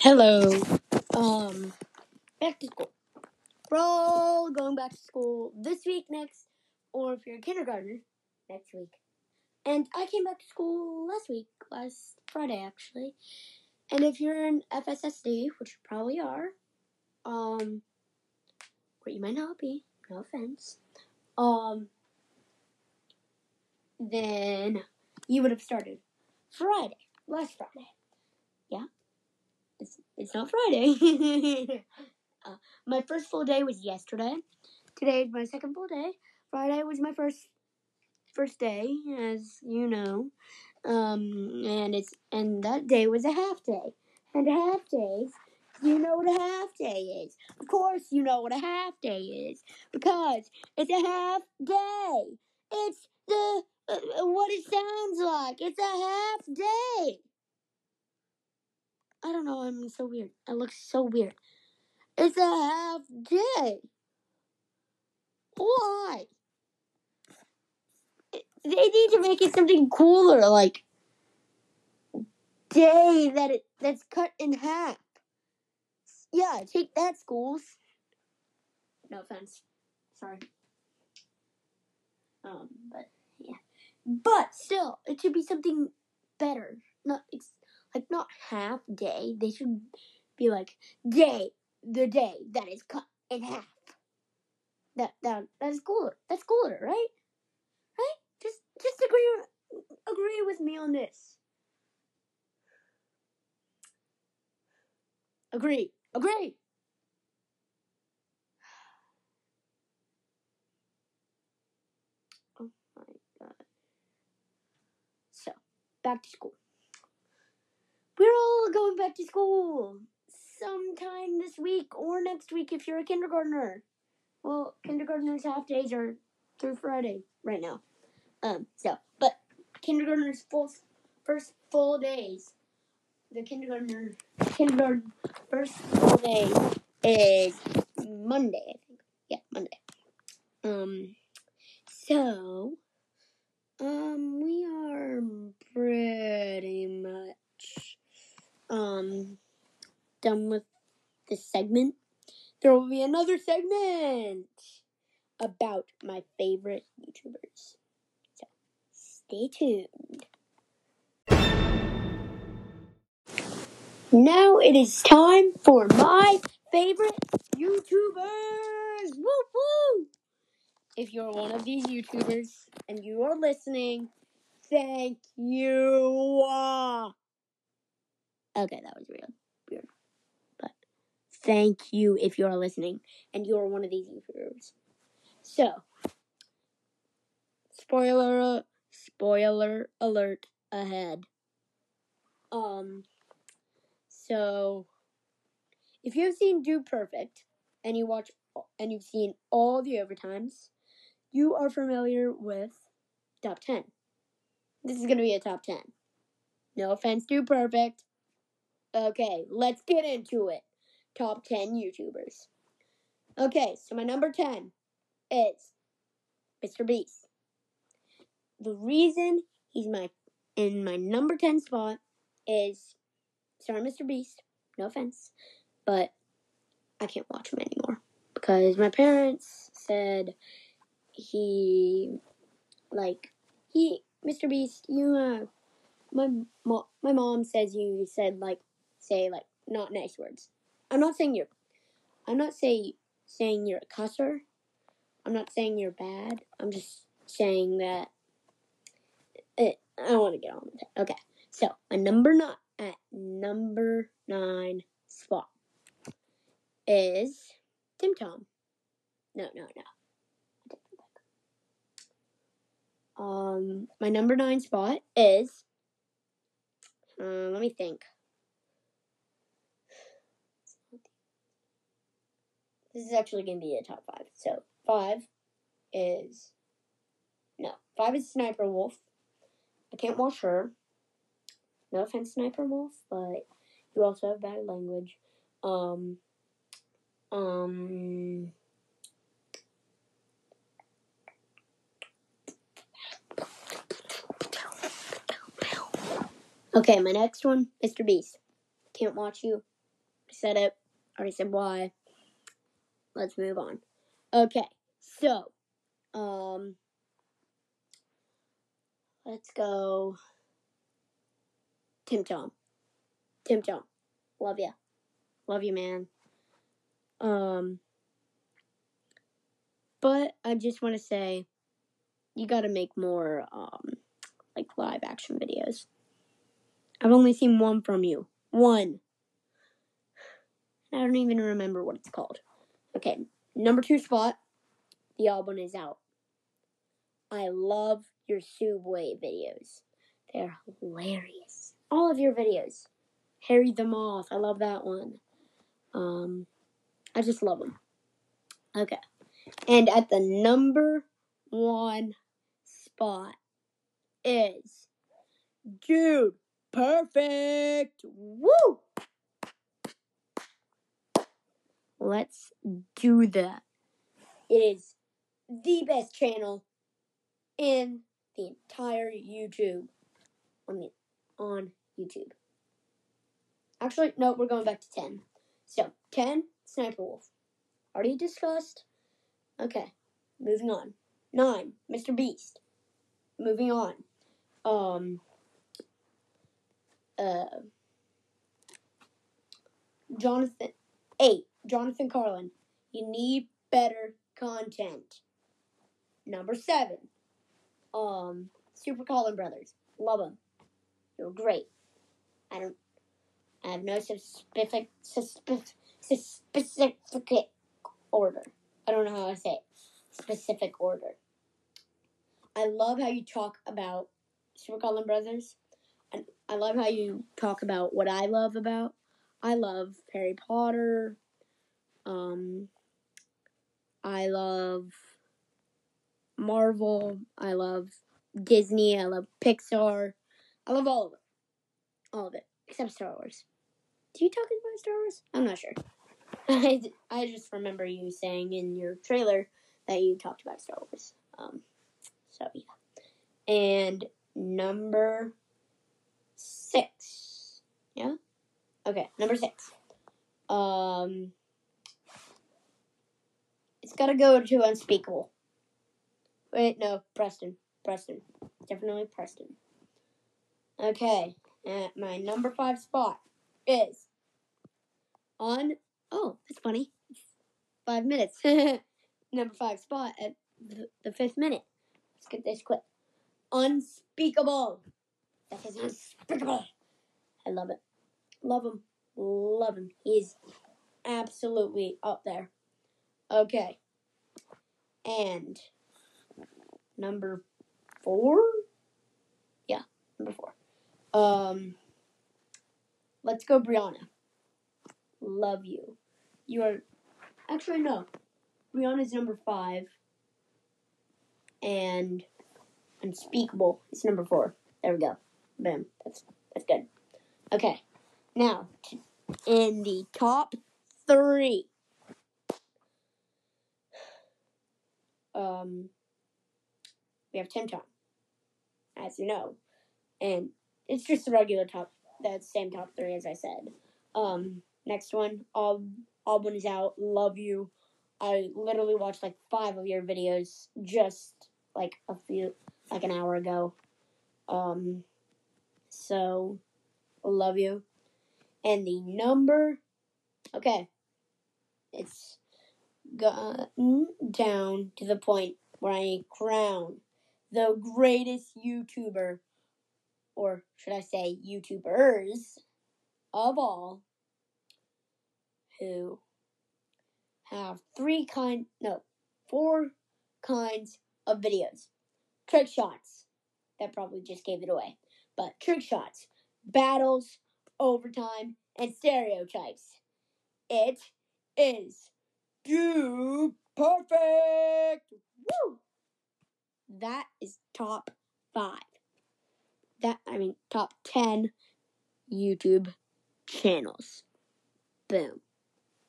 Hello. Um, back to school. We're all going back to school this week, next, or if you're a kindergartner, next week. And I came back to school last week, last Friday actually. And if you're in FSSD, which you probably are, um, or you might not be, no offense, um, then you would have started Friday, last Friday. It's it's not Friday. uh, my first full day was yesterday. Today is my second full day. Friday was my first first day, as you know. Um, and it's and that day was a half day. And a half days, you know what a half day is. Of course, you know what a half day is because it's a half day. It's the uh, what it sounds like. It's a half day. I don't know. I'm so weird. I look so weird. It's a half day. Why? They need to make it something cooler, like day that it that's cut in half. Yeah, take that, schools. No offense. Sorry. Um, but yeah, but still, it should be something better. Not like not half day. They should be like day, the day that is cut in half. That that that's cooler. That's cooler, right? Right? Just just agree agree with me on this. Agree. Agree. Oh my god. So, back to school. We're all going back to school sometime this week or next week if you're a kindergartner. Well, kindergartners half days are through Friday right now. Um, so, but kindergartners full first full days. The kindergartner kindergarten first full day is Monday, I think. Yeah, Monday. Um, so, um, we are done with this segment. There will be another segment about my favorite YouTubers. So, stay tuned. Now it is time for my favorite YouTubers. Woo woo! If you're one of these YouTubers and you are listening, thank you. Okay, that was weird. Thank you if you're listening and you're one of these YouTubers. So, spoiler spoiler alert ahead. Um so if you've seen Dude Perfect and you watch and you've seen all the overtimes, you are familiar with top 10. This is going to be a top 10. No offense, Dude Perfect. Okay, let's get into it. Top 10 YouTubers. Okay, so my number 10 is Mr. Beast. The reason he's my in my number 10 spot is sorry, Mr. Beast. No offense, but I can't watch him anymore because my parents said he like he Mr. Beast, you uh my mo- my mom says you said like say like not nice words. I'm not saying you're I'm not say saying you're a cusser. I'm not saying you're bad. I'm just saying that it, I want to get on with it. Okay. So, my number 9 at number 9 spot is Tim Tom. No, no, no. Um, my number nine spot is. Uh, let me think. This is actually going to be a top five. So five is no five is Sniper Wolf. I can't watch her. No offense, Sniper Wolf, but you also have bad language. Um. Um. Okay, my next one, Mr. Beast. Can't watch you. I said it. I already said why. Let's move on. Okay, so, um, let's go. Tim Tom. Tim Tom. Love ya. Love you, man. Um, but I just want to say, you got to make more, um, like live action videos. I've only seen one from you. One. I don't even remember what it's called. Okay, number two spot. TheOdd1sOut. I love your Subway videos. They're hilarious. All of your videos. Harry the Moth. I love that one. Um, I just love them. Okay. And at the number one spot is Dude Perfect. Woo! Let's do that. It is the best channel in the entire YouTube. On the on YouTube. Actually, no, we're going back to ten. So ten, Sniper Wolf. Already discussed. Okay, moving on. Nine, Mr. Beast. Moving on. Um. Uh. Jonathan. Eight, Jonathan Carlin. You need better content. Number seven, um, Super Carlin Brothers. Love them. You're great. I don't. I have no specific specific specific order. I don't know how to say it. Specific order. I love how you talk about Super Carlin Brothers, and I love how you talk about what I love about. I love Harry Potter. Um, I love Marvel. I love Disney. I love Pixar. I love all of it. All of it. Except Star Wars. Do you talk about Star Wars? I'm not sure. I, I just remember you saying in your trailer that you talked about Star Wars. Um, so, yeah. And number six. Yeah? Okay, number six. Um, gotta go to Unspeakable. Wait, no, Preston. Preston. Definitely Preston. Okay, at my number five spot is on. Oh, that's funny. Five minutes. number five spot at the, the fifth minute. Let's get this quick. Unspeakable. That is unspeakable. I love it. Love him. Love him. He's absolutely up there. Okay. And number four? Yeah, number four. Um let's go Brianna. Love you. You are actually no. Brianna's number five. And Unspeakable is number four. There we go. Boom. That's that's good. Okay. Now, in the top three, um, we have Tim Tom, as you know, and it's just the regular top, the same top three as I said. Um, next one, all Album is out. Love you. I literally watched like five of your videos just like a few, like an hour ago. Um, so love you. And the number, okay, it's gotten down to the point where I crown the greatest YouTuber, or should I say YouTubers, of all, who have three kind, no, four kinds of videos. Trick shots, that probably just gave it away, but trick shots, battles, overtime, and stereotypes. It is Dude Perfect. Woo! That is top five. That I mean top ten YouTube channels. Boom.